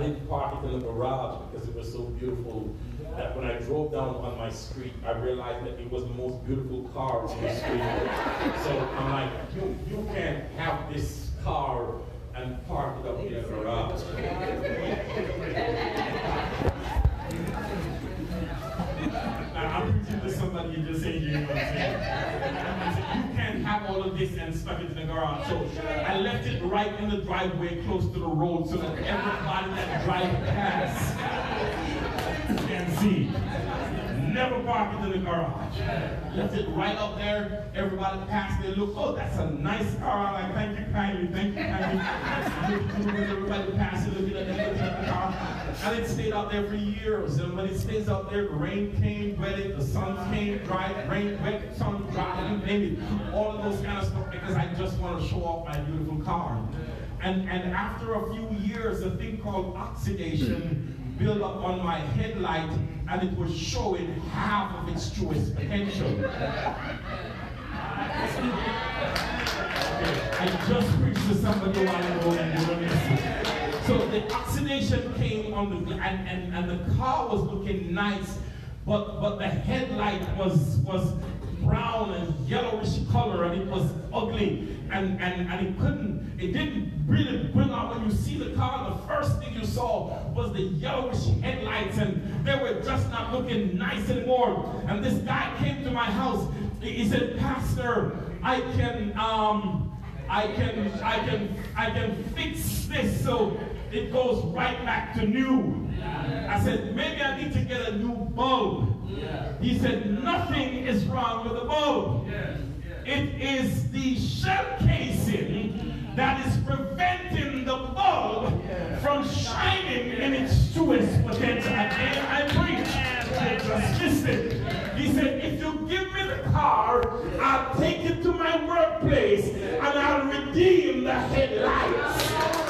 didn't park it in the garage because it was so beautiful that when I drove down on my street, I realized that it was the most beautiful car on the street. so I'm like, you, you can't have this car and park it up in the garage. I'm preaching to somebody you just saying, you of this and stuck it in the garage. So I left it right in the driveway close to the road so that everybody that drive past can see. Never park it in the garage. Left it right up there. Everybody passed there. Look, oh, that's a nice car. Like, thank you kindly, thank you kindly. everybody passed it, looking at, the car. And it stayed out there for years. And when it stays out there, the rain came, wet it, the sun came, dried, rain, wet, sun, name it. All of those kind of stuff because I just want to show off my beautiful car. And, and after a few years, a thing called oxidation hmm. Built up on my headlight and it was showing half of its truest potential. I just preached to somebody a while ago and. So the oxidation came on the and, and, and the car was looking nice, but but the headlight was was brown and yellowish color and it was ugly and, and, and it couldn't, it didn't really bring out when you see the car, the first thing you saw was the yellowish headlights and they were just not looking nice anymore. And this guy came to my house, he said, Pastor, I can, um, I can, I can, I can fix this so it goes right back to new. I said, maybe I need to get a new bulb. He said, nothing is wrong with the bulb. It is the shell casing that is preventing the bulb from shining in its truest potential. Again, I preach. Just listen. He said, if you give me the car, I'll take it to my workplace and I'll redeem the headlights.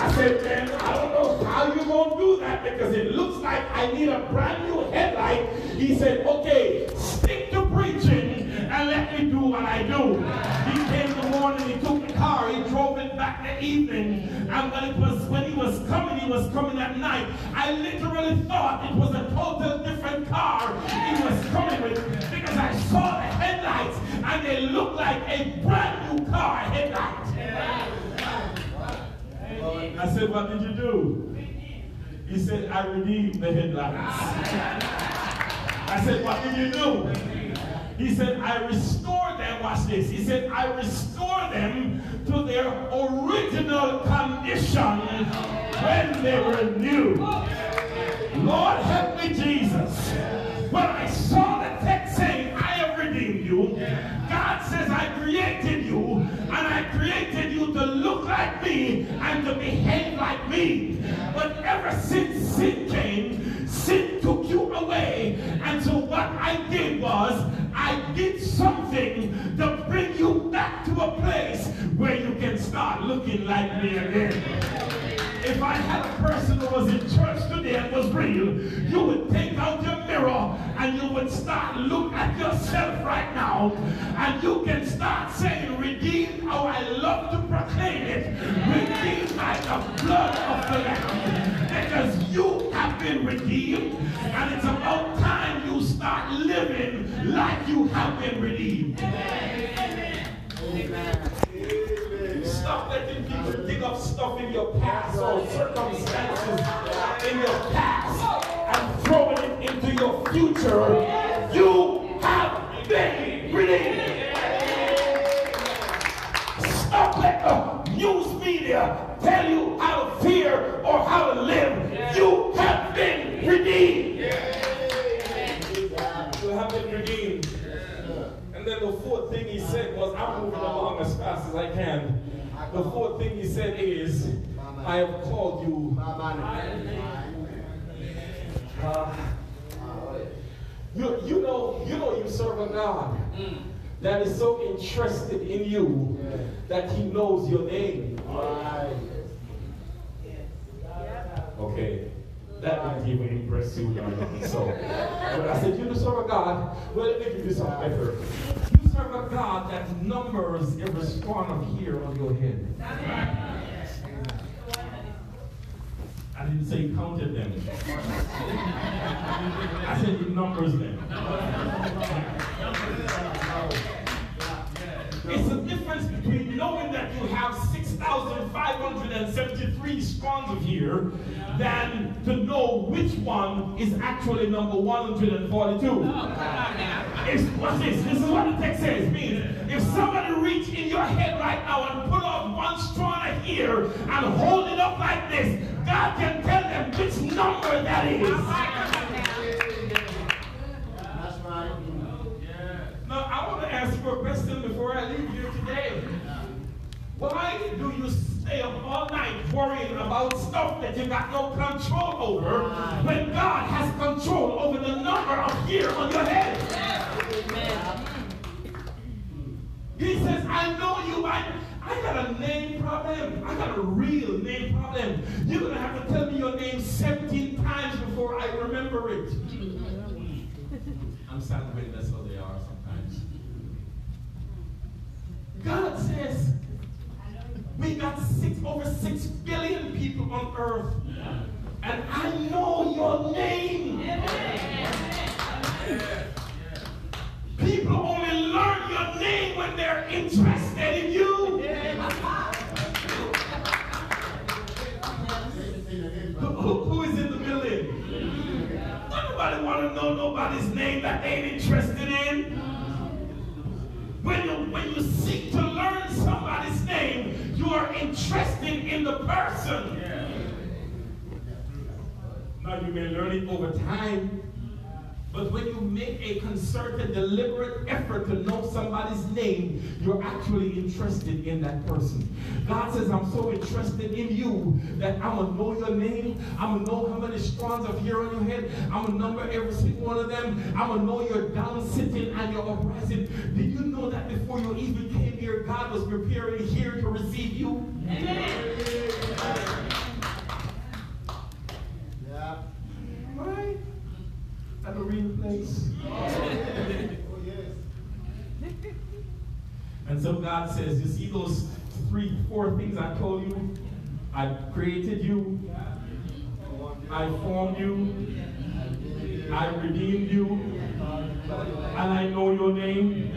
I said, man, I don't know how you're going to do that because it looks like I need a brand new headlight. He said, okay, stick to preaching and let me do what I do. He came in the morning, he took the car, he drove it back the evening. And when it was when he was coming, he was coming at night. I literally thought it was a total different car he was coming with because I saw the headlights and they looked like a brand new car headlight. I said, what did you do? He said, I redeemed the headlights. I said, what did you do? He said, I restored them. Watch this. He said, I restored them to their original condition when they were new. Lord, help me, Jesus. When I saw the text saying, I have redeemed you, God says, I created created you to look like me and to behave like me. But ever since sin came, sin took you away. And so what I did was, I did something to bring you back to a place where you can start looking like me again. If I had a person who was in church today and was real, you would take out your mirror and you would start look at yourself right now and you can start saying, redeemed, oh I love to proclaim it, redeemed by the blood of the Lamb. Because you have been redeemed and it's about time you start living like you have been redeemed. Amen. Amen. Stop letting people dig up stuff in your past or circumstances in your past and throwing it into your future. You have been redeemed. Stop letting the uh, news media tell you how to fear or how to live. You have been redeemed. You have been redeemed. And then the fourth thing he said was, I'm moving along as fast as I can. The fourth thing he said is, I have called you. You, you know, you know you serve a God that is so interested in you that he knows your name. Okay. That didn't even impress you, so. But I said, you serve a God. Well, let me give you some effort serve a God that numbers every strand of hair on your head. So he counted them. I said he numbers them. It's a difference between knowing that you have 6,573 strongs of here than to know which one is actually number 142. It's, what's this? This is what the text says. It means if somebody reach in your head right now and pull off one strong here and hold it up like this, God can tell them which number that is. Now, I want to ask you a question before I leave here today. Why do you stay up all night worrying about stuff that you got no control over when God has control over the number of hair on your head? He says, I know you. I, I got a name problem. I got a real name problem. You're going to have to tell me your name 17 times before I remember it. I'm sad celebrating that's how they are sometimes. God says, we got six over six billion people on earth. And I know your name. People only learn your name when they're interested in you. Who, who is in the building? Nobody want to know nobody's name that they ain't interested in. When you, when you seek to learn somebody's name, you are interested in the person. Now you may learn it over time, but when you make a concerted, deliberate effort to know somebody's name, you're actually interested in that person. God says, I'm so interested in you that I'm going to know your name. I'm going to know how many strands of hair on your head. I'm going to number every single one of them. I'm going to know your down sitting and your uprising. Did you know that before you even came here, God was preparing here to receive you? Amen. Yeah. Right? At a real place. And so God says, you see those three, four things I told you? I created you. I formed you. I redeemed you. And I know your name.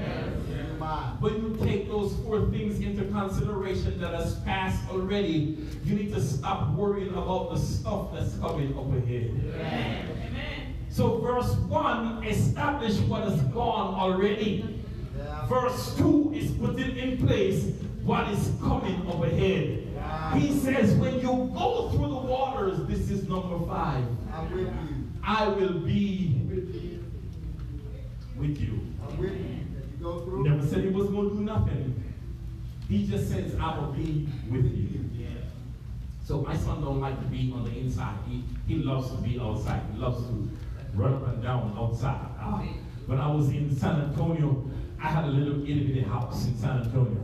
When you take those four things into consideration that has passed already, you need to stop worrying about the stuff that's coming up ahead. So verse 1 established what has gone already. Yeah. Verse 2 is putting in place what is coming overhead. Yeah. He says, when you go through the waters, this is number 5. I will, I will be with you. I'm with you. you Never said he was going to do nothing. He just says, I will be with you. So my son don't like to be on the inside. He, he loves to be outside. He loves to run up and down outside. Uh, when I was in San Antonio, I had a little itty bitty house in San Antonio.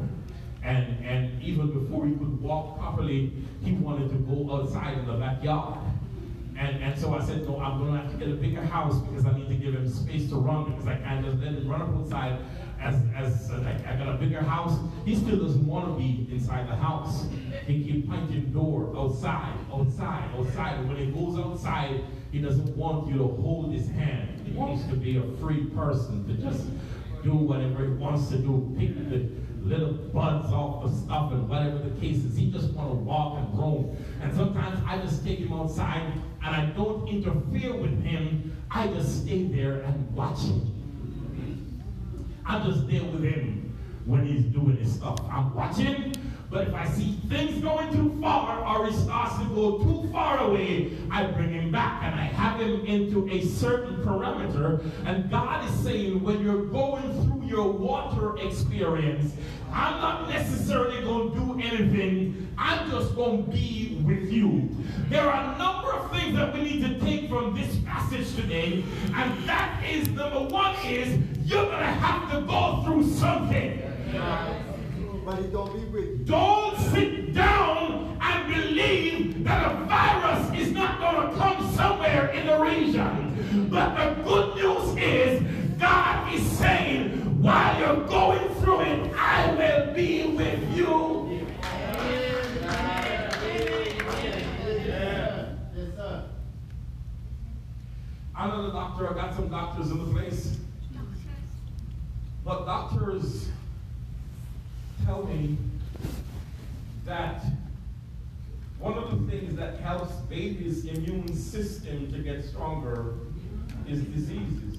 And, and even before he could walk properly, he wanted to go outside in the backyard. And, and so I said, no, I'm going to have to get a bigger house because I need to give him space to run because I can't just let him run up outside as, as uh, I, I got a bigger house. He still doesn't want to be inside the house. He keeps the door outside, outside, outside. And when he goes outside, he doesn't want you to hold his hand. He wants to be a free person to just do whatever he wants to do, pick the little buds off the stuff and whatever the case is. He just want to walk and roam. And sometimes I just take him outside and I don't interfere with him. I just stay there and watch him. I'm just there with him when he's doing his stuff. I'm watching but if I see things going too far or he starts to go too far away, I bring him back and I have him into a certain parameter. And God is saying, when you're going through your water experience, I'm not necessarily going to do anything. Going to be with you. There are a number of things that we need to take from this passage today. And that is, number one is, you're going to have to go through something. But he don't be with you. Don't sit down and believe that a virus is not going to come somewhere in the region. But the good news is God is saying, while you're going through it, I will be with you. I'm not a doctor. I got some doctors in the place. But doctors tell me that one of the things that helps baby's immune system to get stronger is diseases.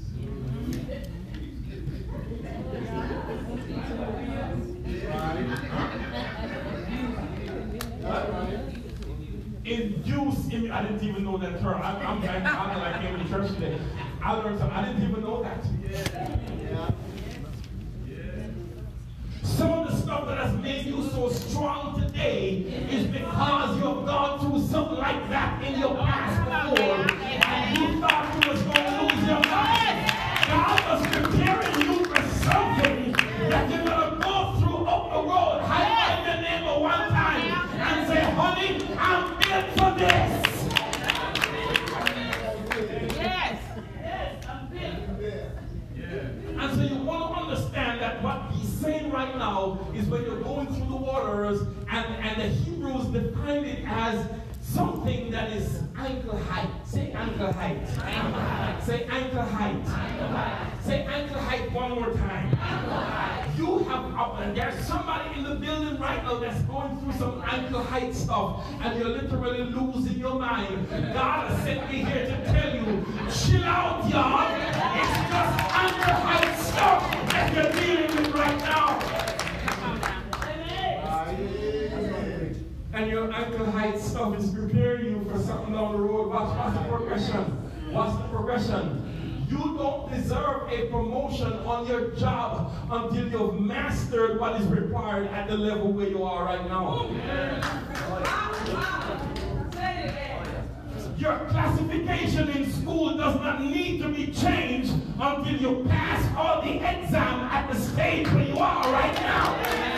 Induce, I didn't even know that term. I'm, I'm trying I came to church today. I learned something. I didn't even know that. Some of the stuff that has made you so strong today is because you've gone through something like that in your past before. Progression. Watch the progression. You don't deserve a promotion on your job until you've mastered what is required at the level where you are right now. Your classification in school does not need to be changed until you pass all the exam at the stage where you are right now.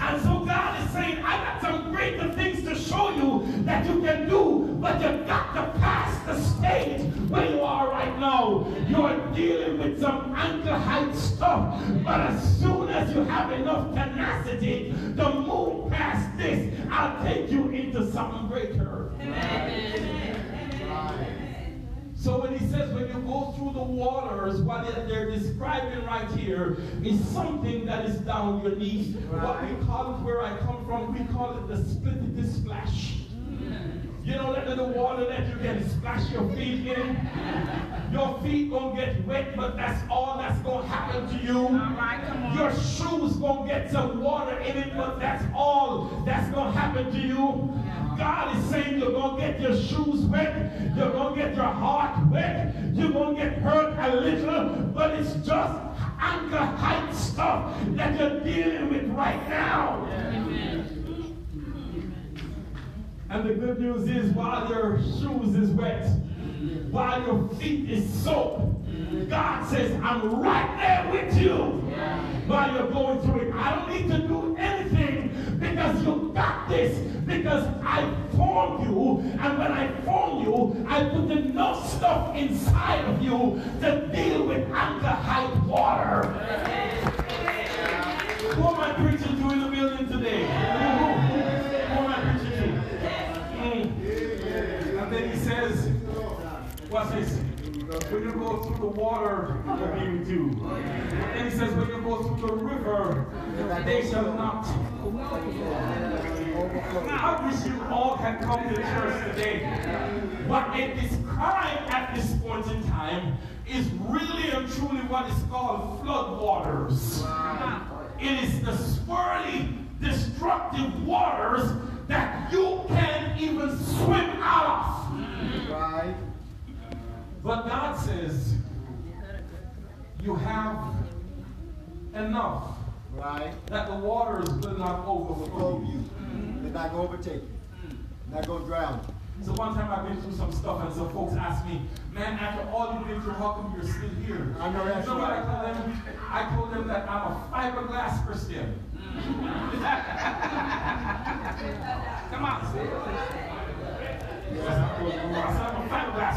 And so God is saying, I got some greater things to show you that you can do, but you've got to pass the stage where you are right now. You're dealing some ankle height stuff, but as soon as you have enough tenacity to move past this, I'll take you into something greater. Amen. So when he says when you go through the waters, what they're describing right here is something that is down your knees. Right. What we call it where I come from, we call it the splittity splash. You know that little water that you can splash your feet in? Your feet gonna get wet, but that's all that's gonna happen to you. your shoes gonna get some water in it, but that's all that's gonna happen to you. God is saying you're going to get your shoes wet, you're going to get your heart wet, you're going to get hurt a little, but it's just ankle height stuff that you're dealing with right now. And the good news is while your shoes is wet, while your feet is soaked, God says, I'm right there with you while you're going through it. I don't need to do anything because you got this, because I formed you. And when I formed you, I put enough stuff inside of you to deal with ankle height water. When you go through the water, I will be with you. And he says, when you go through the river, they shall not. I wish you all had come to church today. What they describe at this point in time is really and truly what is called flood waters. It is the swirly, destructive waters that you can't even swim out of. Right. But God says, you have enough. Right. That the waters will not overflow you. Mm. They're not going to overtake you. Not going to drown you. So one time I've been through some stuff and some folks asked me, man, after all you've been through, how come you're still here? I know that's you know right. I told them? I told them that I'm a fiberglass Christian. Come on. Yes, I'm a fiberglass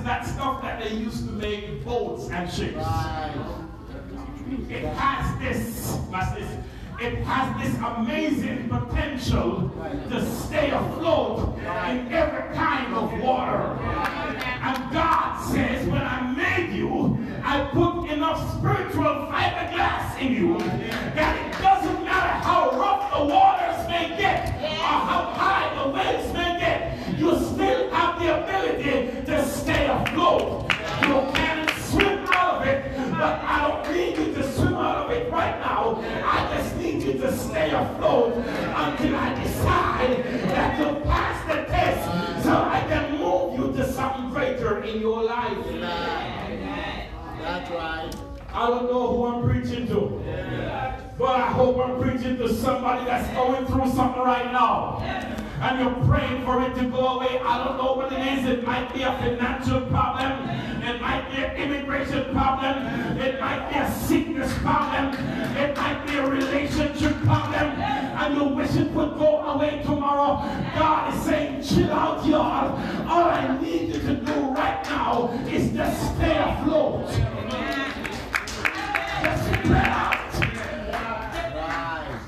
is that stuff that they used to make boats and ships. It has this? it has this amazing potential to stay afloat in every kind of water. And God says, when I made you, I put enough spiritual stay afloat until I decide that you pass the test so I can move you to something greater in your life. That's right. I don't know who I'm preaching to. But I hope I'm preaching to somebody that's going through something right now. And you're praying for it to go away. I don't know what it is. It might be a financial problem. It might be an immigration problem. It might be a sickness problem. It might be a relationship problem. And you wish it would go away tomorrow. God is saying, chill out, y'all. All I need you to do right now is just stay afloat. Just spread out. Right.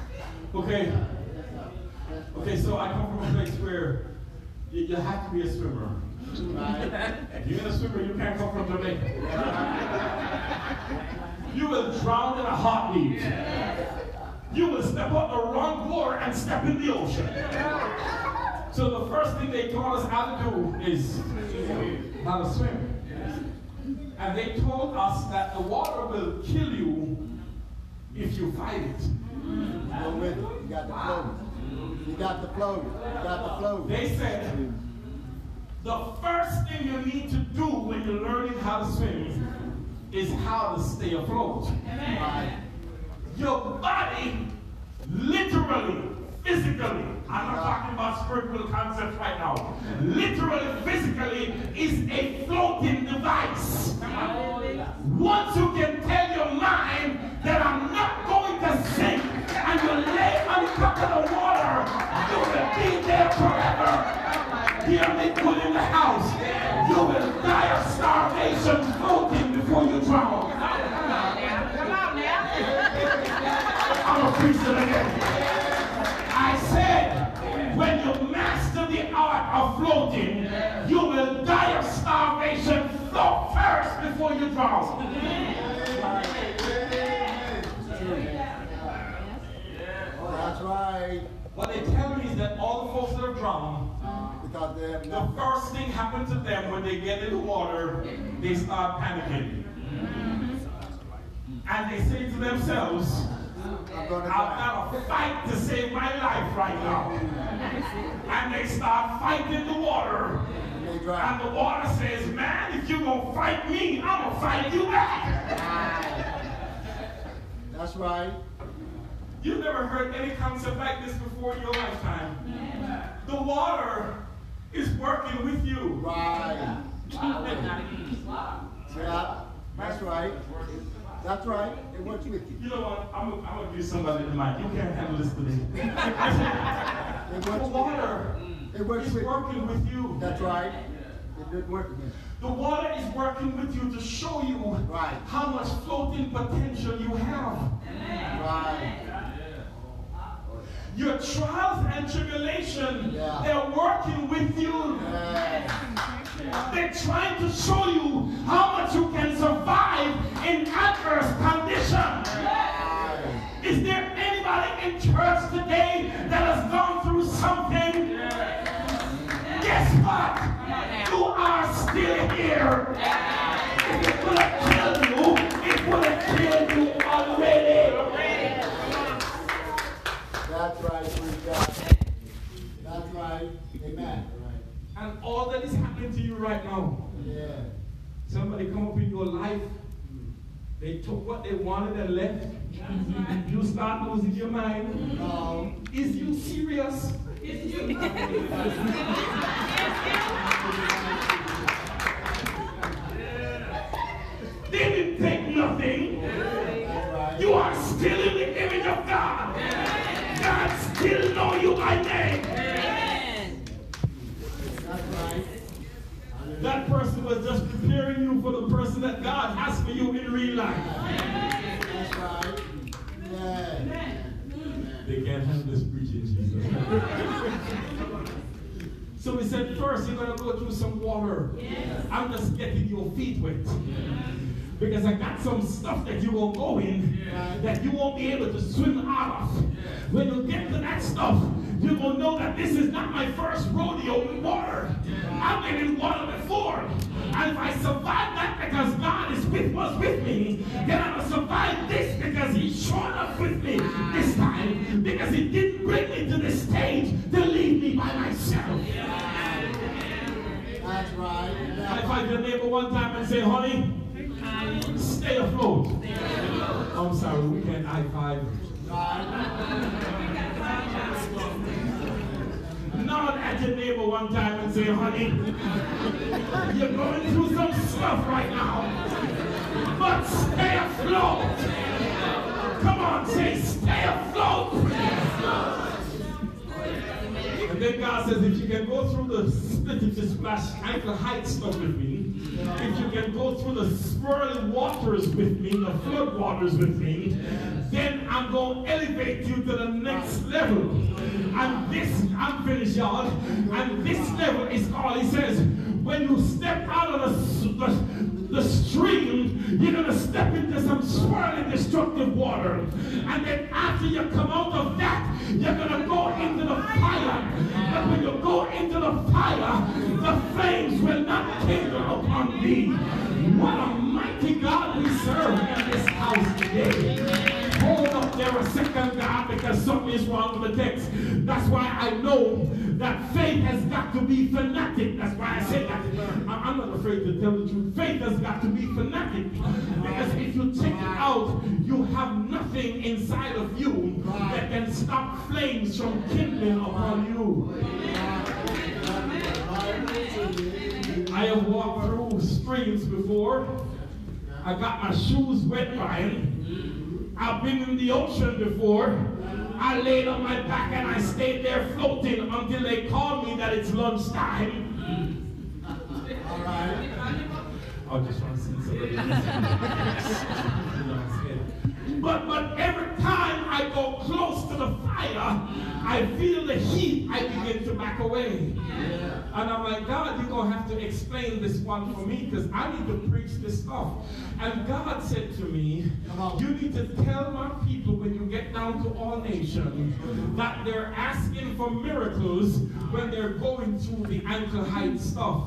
Okay. Okay, so I come from a place where you, have to be a swimmer. Right. If you're not a swimmer, you can't come from Jamaica. You will drown in a heartbeat. You will step on the wrong floor and step in the ocean. So the first thing they taught us how to do is how to swim. And they told us that the water will kill you if you fight it. Go with it. You got the flow. You got the flow. You got the flow. They said the first thing you need to do when you're learning how to swim is how to stay afloat. Right. Your body, literally, physically, I'm not talking about spiritual concepts right now, literally, physically, is a floating device. Once you can tell your mind that I'm not going to sink and you lay on top of the water, you will be there forever. Hear me put in the house. You will die of starvation floating before you drown. Come on now! I'm gonna preach it again. I said, when you master the art of floating, you will die of starvation. Float first before you drown. That's right. What they tell me is that all the folks that are drowned, Because they have the first thing happens to them when they get in the water, they start panicking. And they say to themselves, I've got to fight to save my life right now. And they start fighting the water. And they And drown. the water says, man, if you're going to fight me, I'm going to fight you back. That's right. You've never heard any concept like this before in your lifetime. The water is working with you. Right. Yeah. That's right. That's right. It works with you. You know what? I'm going I'm to give somebody the mic. You can't handle this today. It the works with water you. It works is with you. working with you. That's right. It didn't work again. The water is working with you to show you Right. how much floating potential you have. Right. Your trials and tribulation, Yeah. they're working with you. Yeah. They're trying to show you how much you can survive in adverse conditions. Right. Is there anybody in church today that has gone through something? Guess what? You are still here. And all that is happening to you right now, Yeah. somebody come up in your life, they took what they wanted and left. You start losing your mind. No. Is you serious? They that God has for you in real life. That's right. Yeah. preaching Jesus. so he said, first you're gonna go through some water. Yes. I'm just getting your feet wet. Because I got some stuff that you will go in that you won't be able to swim out of. When you get to that stuff, you will know that this is not my first rodeo in water. I've been in water before. And if I survive that because God is with was with me, then I'm going to survive this because He showed up with me this time. Because He didn't bring me to this stage to leave me by myself. That's right. I find your neighbor one time and say, honey, stay afloat. I'm sorry, we can't high five. Nod at your neighbor one time and say, honey, you're going through some stuff right now, but stay afloat. Come on, say, stay afloat. God says, if you can go through the you splash ankle height stuff with me, if you can go through the swirling waters with me, the flood waters with me, then I'm going to elevate you to the next level. And this, I'm finished, y'all. And this level is called, he says, when you step out of the, the, the stream, you're going to step into some swirling destructive water. And then after you come out of that, you're going to go into the fire. But when you go into the fire, the flames will not kindle upon thee. What a mighty God we serve in this house today hold up there a second, God, because something is wrong with the text. That's why I know that faith has got to be fanatic. That's why I say that. I'm not afraid to tell the truth. Faith has got to be fanatic. Because if you take it out, you have nothing inside of you that can stop flames from kindling upon you. I have walked through streams before. I got my shoes wet by. I've been in the ocean before. I laid on my back and I stayed there floating until they called me that it's lunchtime. All right. I just want to see somebody. but but every time I go close to the fire, I feel the heat. I begin to back away. Yeah. And I'm like, God, you're going to have to explain this one for me because I need to preach this stuff. And God said to me, you need to tell my people when you get down to all nations that they're asking for miracles when they're going through the ankle height stuff.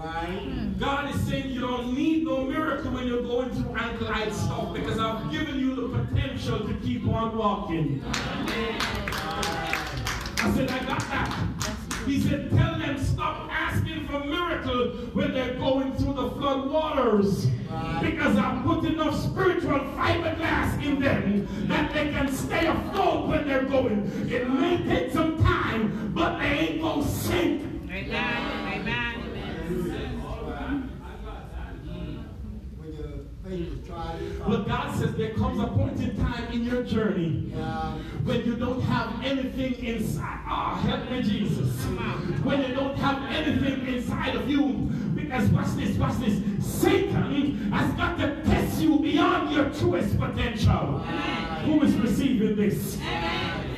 Hmm. God is saying you don't need no miracle when you're going through ankle height stuff because I've given you the potential to keep on walking. I said, I got that. He said, tell them stop asking for miracle when they're going through the flood waters. Because I put enough spiritual fiberglass in them that they can stay afloat when they're going. It may take some time, but they ain't gonna sink. Amen. But God says there comes a point in time in your journey when you don't have anything inside. Ah, oh, help me, Jesus. When you don't have anything inside of you. Because watch this, watch this. Satan has got to test you beyond your truest potential. Who is receiving this?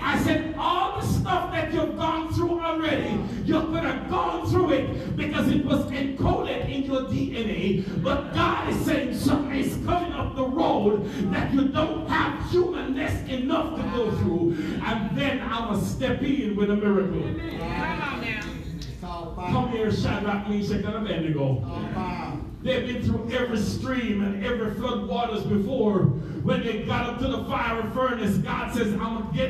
I said, all the stuff that you've gone through already, you could have gone through it because it was encoded in your DNA. But God is saying something is coming up the road that you don't have humanness enough to go through. And then I'm going to step in with a miracle. Come on now. Come here, Shadrach, Meshach, and Abednego. They've been through every stream and every flood waters before when they got up to the fire furnace, God says, I'm going to get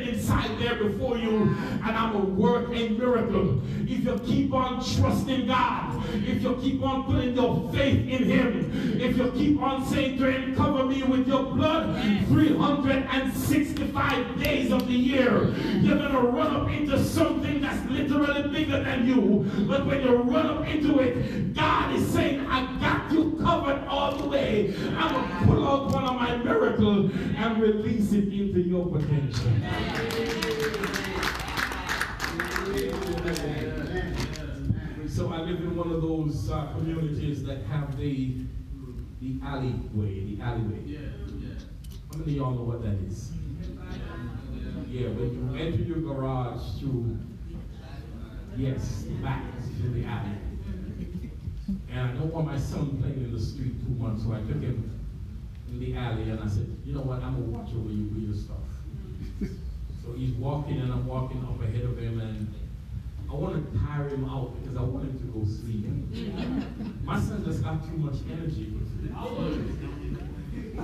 inside there before you and I'm going to work a miracle. If you keep on trusting God, if you keep on putting your faith in Him, if you keep on saying to Him, cover me with your blood 365 days of the year, you're going to run up into something that's literally bigger than you. But when you run up into it, God is saying, I got you covered all the way. I'm going to pull out one of my miracles and release it into your potential. So I live in one of those uh, communities that have the the alleyway, the alleyway. Yeah, yeah. How many of y'all know what that is? Yeah, when you enter your garage through, yes, the back to the alley. And I don't want my son playing in the street too much, so I took him in the alley and I said, you know what, I'm gonna watch over you with your stuff. So he's walking and I'm walking up ahead of him and I want to tire him out because I want him to go sleep. Mm-hmm. My son just got too much energy.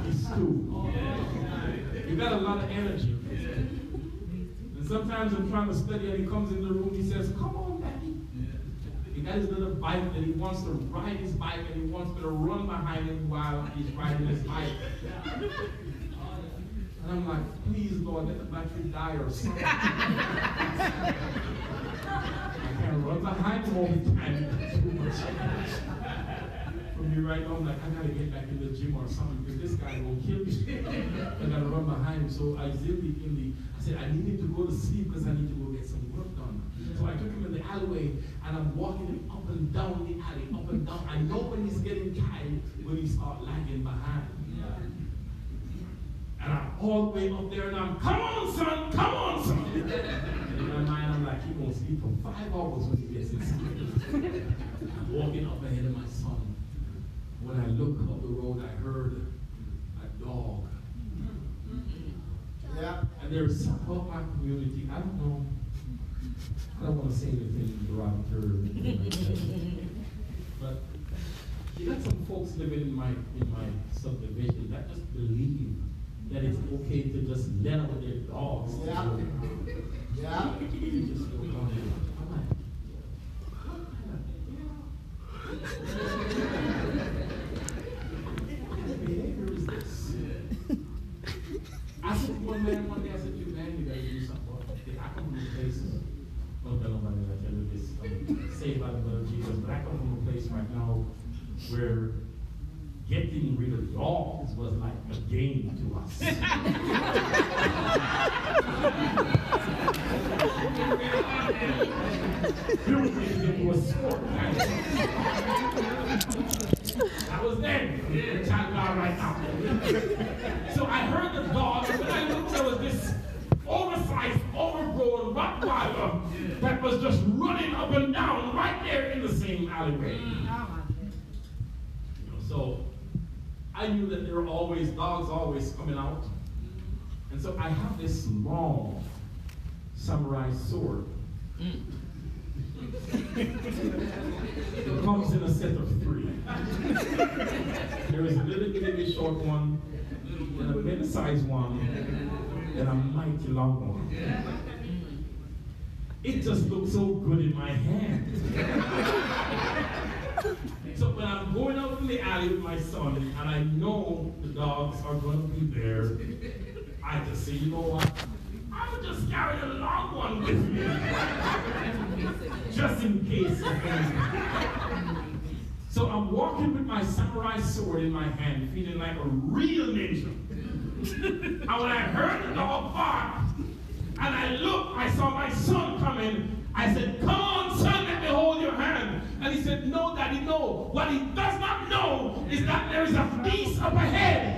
He's too. He got a lot of energy. And sometimes I'm trying to study and he comes in the room, he says, come on, daddy. He got his little bike and he wants to ride his bike and he wants me to run behind him while he's riding his bike. And I'm like, please, Lord, let the battery die or something. I can't run behind him all the time. For me right I'm like, I gotta get back in the gym or something because this guy will kill me. I gotta run behind him. So I zipped in the, I said, I need him to go to sleep because I need to go get some work done. So I took him in the alleyway and I'm walking him up and down the alley, up and down. I know when he's getting tired when he start lagging behind. And I'm all the way up there and I'm, come on, son, come on, son. In my mind, I'm like, he won't sleep for five hours when he gets sleep. I'm walking up ahead of my son. When I look up the road, I heard a dog. Yeah. And there's some about my community, I don't know, I don't want to say anything derogatory. But you got some folks living in my, in my subdivision that just believe that it's okay to just let out their dogs. Yeah. Yeah. You just look on it. I'm like, what kind of is this? I said one man one day, I said, you man, you gotta do something. I come from a place, don't tell nobody that I this, I'm saved by the blood of Jesus, but I come from a place right now where getting rid of dogs was like a game to us. You were making it into a sport. I was there. I'm child God right now. So I heard the dog, and when I looked, there was this oversized, overgrown Rottweiler that was just running up and down right there in the same alleyway. You know, so I knew that there were always dogs always coming out. And so I long samurai sword. It comes in a set of three. There is a little bitty short one, and a mid-sized one, and a mighty long one. It just looks so good in my hand. So when I'm going out in the alley with my son, and I know the dogs are going to be there, I just say, you know what? Just carry the long one with me, just in case. So I'm walking with my samurai sword in my hand, feeling like a real ninja. and when I heard the dog bark, and I looked, I saw my son coming. I said, Come on, son, let me hold your hand. And he said, No, daddy, no. What he does not know is that there is a beast up ahead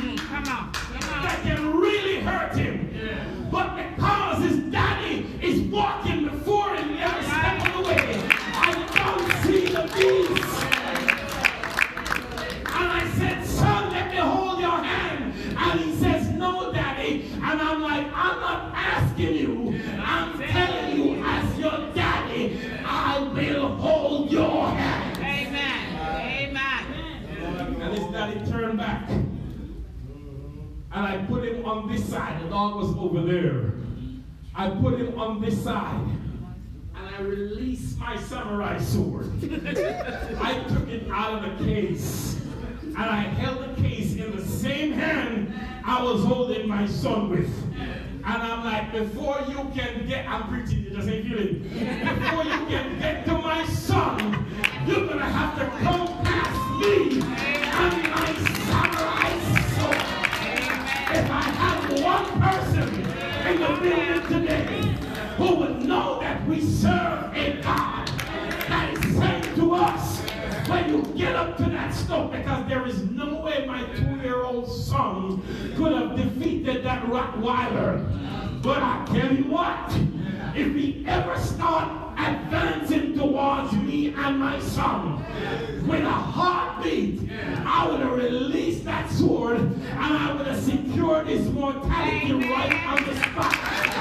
Come on. Come on. that can really hurt him. But because his daddy is walking before him every step of the way, I don't see the beast. And I said, son, let me hold your hand. And he says, no, daddy. And I'm like, I'm not asking you. I'm telling you, as your daddy, I will hold your hand. Amen. Amen. And his daddy turned back. And I put him on this side. The dog was over there. I put him on this side. And I released my samurai sword. I took it out of the case. And I held the case in the same hand I was holding my son with. And I'm like, before you can get, I'm preaching, you just ain't feeling. Before you can get to my son, you're gonna have to come past me we serve a God that is saying to us, when you get up to that stone, because there is no way my two-year-old son could have defeated that Rottweiler. But I tell you what, if he ever start advancing towards me and my son with a heartbeat, I would have released that sword and I would have secured his mortality right on the spot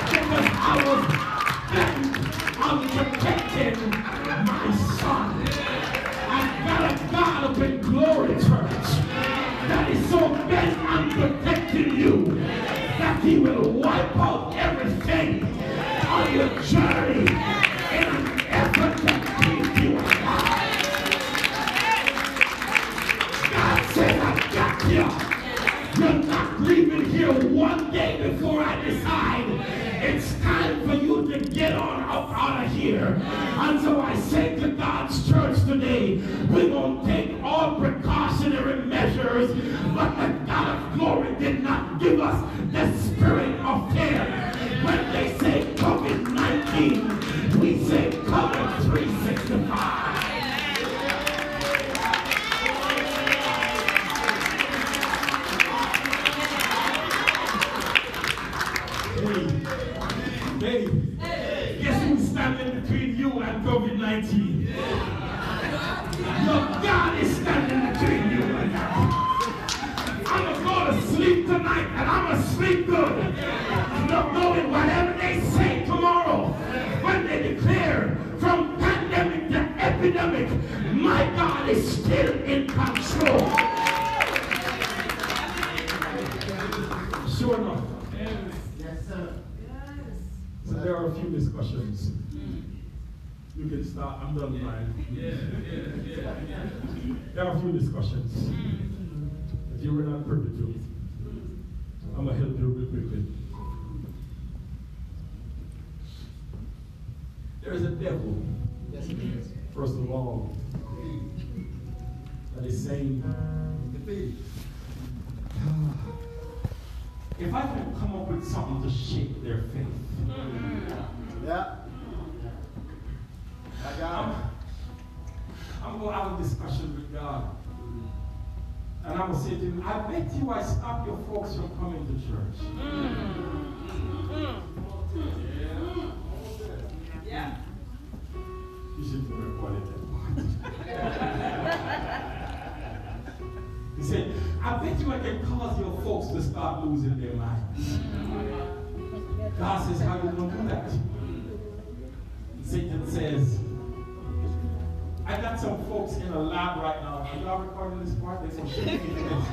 because I was he will wipe out everything on your journey in an effort to keep you alive. God said, I got you. You're not leaving here one day before I decide it's time for you to get on up out of here. And so I say to God's church today, we're going to take all precautionary measures, but the God of glory did not give us the I'm going to have a discussion with God. And I'm going to say to him, I bet you I stop your folks from coming to church. Yeah. You should have recorded that. he said, I bet you I can cause your folks to start losing their minds. God says, how are you going to do that? Satan says, I got some folks in a lab right now. Are y'all recording this part? They gonna shoot me for this.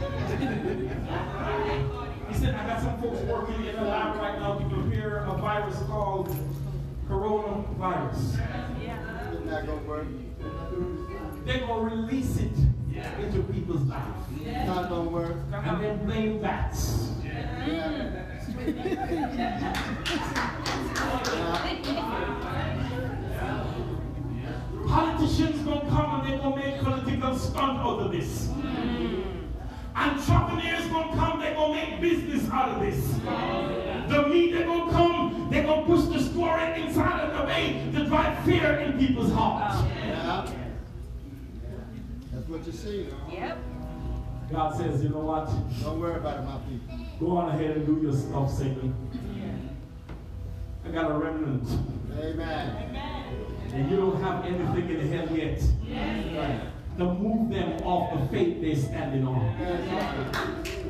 He said, I got some folks working in a lab right now to prepare a virus called coronavirus. It's not gonna work. They're gonna release it into people's lives. It's not gonna work. And then blame bats. Yeah. Politicians political stunt out of this. Hmm. And Entrepreneurs gonna come, they're gonna make business out of this. Hmm. The media are gonna come, they're gonna push the story inside of the way to drive fear in people's hearts. Oh, yeah. That's what you see. Yep. God says, you know what? Don't worry about it, my people. Go on ahead and do your stuff, Satan. I got a remnant. Amen. And you don't have anything in hell yet. Right. To move them off the faith they're standing on.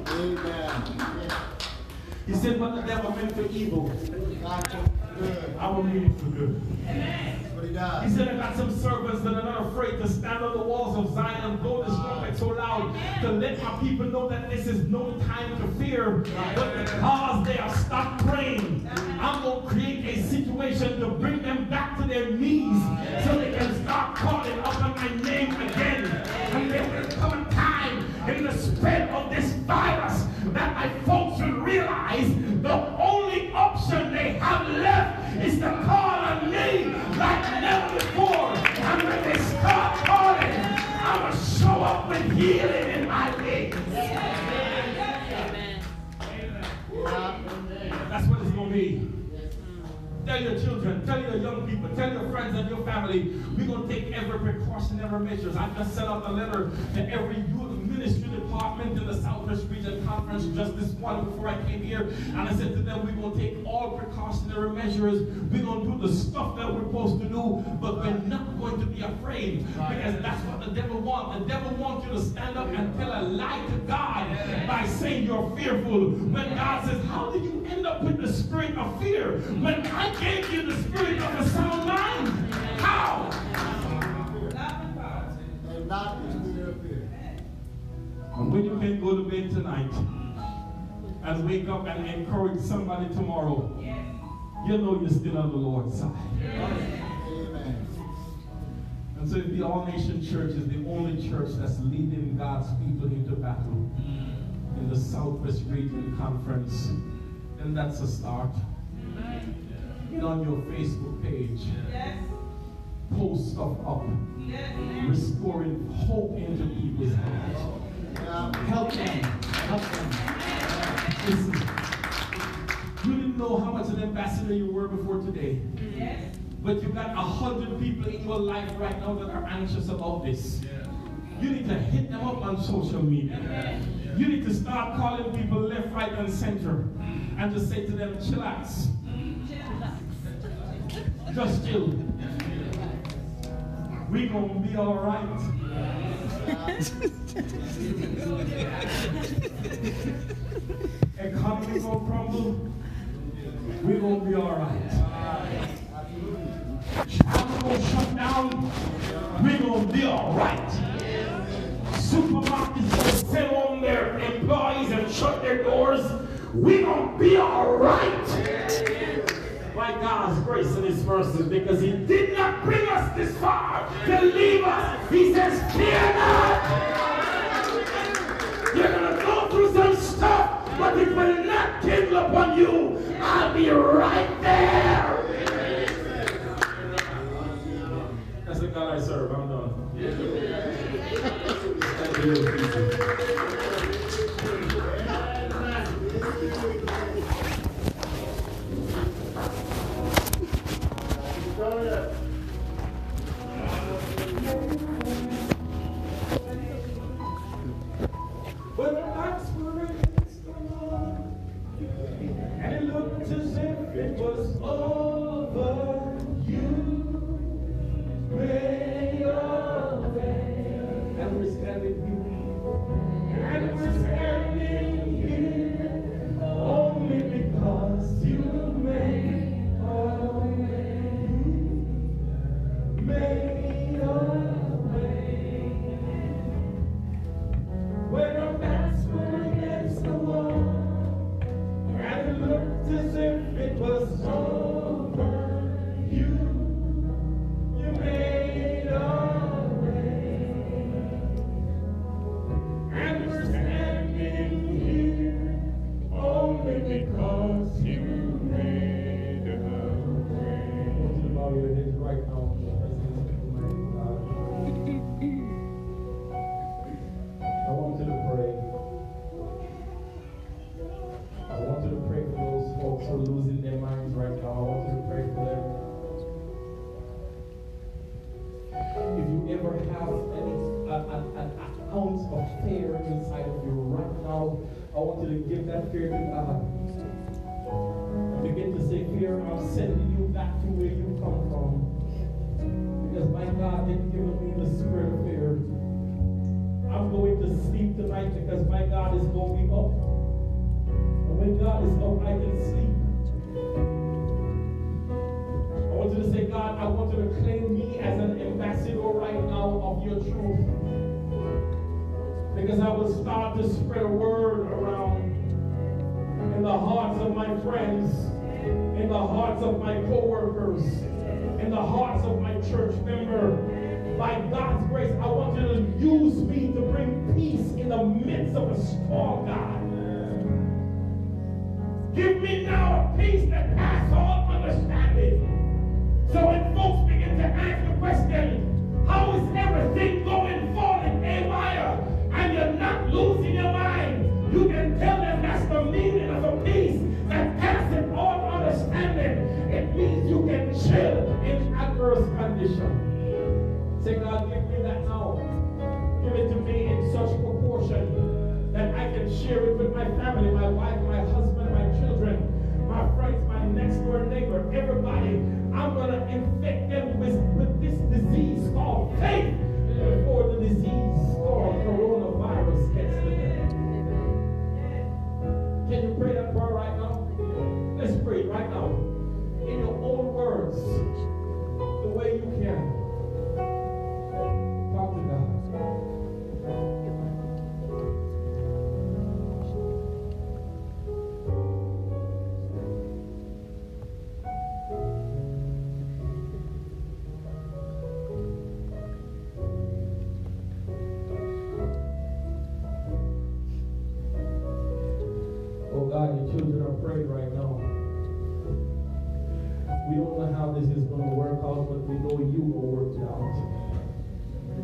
Amen. He said, but the devil meant for evil. I will mean it for good. What He said, I got some servants that are not afraid to stand on the walls of Zion and blow the trumpet so loud to let my people know that this is no time to fear. But because they are stopped praying, I'm going to create a situation to bring them back to their knees so they can start calling up on my name again. And there will come a time in the spread of this virus that my folks will realize the only option they have left is to call on me like never before. And when they start calling, I will show up with healing Tell your children, tell your young people, tell your friends and your family, we're going to take every precautionary measures. I just sent out a letter to every youth ministry department in the Southwest Region Conference just this morning before I came here, and I said to them, we're going to take all precautionary measures. We're going to do the stuff that we're supposed to do, but we're not going to be afraid because that's what the devil wants. The devil wants you to stand up and tell a lie to God by saying you're fearful. When God says, how did you up with the spirit of fear? When I gave you the spirit of a sound mind, how? And not the of fear. And when you can go to bed tonight and wake up and encourage somebody tomorrow, you know you're still on the Lord's side. Amen. And so if the All Nation Church is the only church that's leading God's people into battle in the Southwest Region Conference, then that's a start. Get on your Facebook page. Post stuff up. Restoring hope into people's. Yeah. Help them. Help them. Listen. You didn't know how much an ambassador you were before today. But you've got a hundred people in your life right now that are anxious about this. You need to hit them up on social media. You need to start calling people left, right, and center. And just say to them, chillax. Just chill. We gonna be alright. Economy because He did not bring us this far. To Because I will start to spread a word around in the hearts of my friends, in the hearts of my co-workers, in the hearts of my church member. By God's grace, I want you to use me to bring peace in the midst of a storm, God. Give me now a peace that passes all understanding. So when folks begin to ask the question, family, my wife, my husband, my children, my friends, my next door neighbor, everybody. I'm going to infect them your children are praying right now. We don't know how this is going to work out, but we know you will work it out.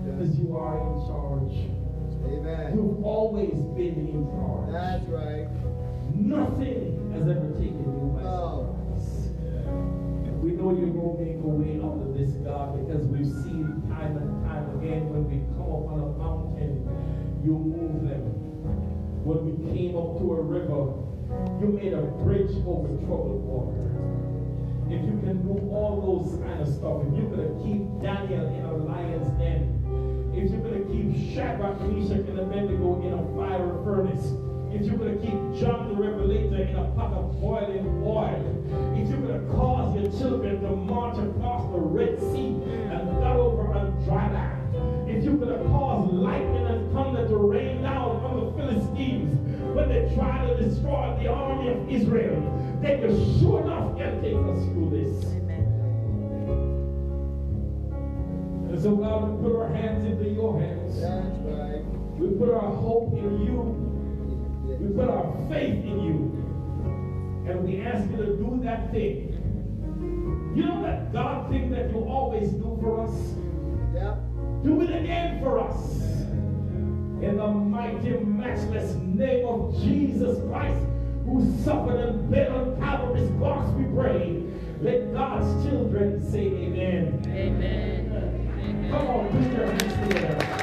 Because you are in charge. Amen. You've always been in charge. That's right. Nothing has ever taken you by surprise. We know you will make a way out of this, God, because we've seen time and time again when we come up on a mountain, you move them. When we came up to a river, you made a bridge over troubled water. If you can do all those kind of stuff, if you're gonna keep Daniel in a lion's den, if you're gonna keep Shadrach, Meshach, and Abednego in a fire furnace, if you're gonna keep John the Revelator in a pot of boiling oil, if you're gonna cause your children to march across the Red Sea and not over on dry land, if you're gonna cause lightning and thunder to when they try to destroy the army of Israel, then you sure enough can take us through this. And so God, we put our hands into your hands. That's right. We put our hope in you. We put our faith in you. And we ask you to do that thing. You know that God thing that you always do for us? Yep. Do it again for us. In the mighty, matchless name of Jesus Christ, who suffered and bled on Calvary's cross, we pray. Let God's children say amen. Amen. Come on, put your hands together.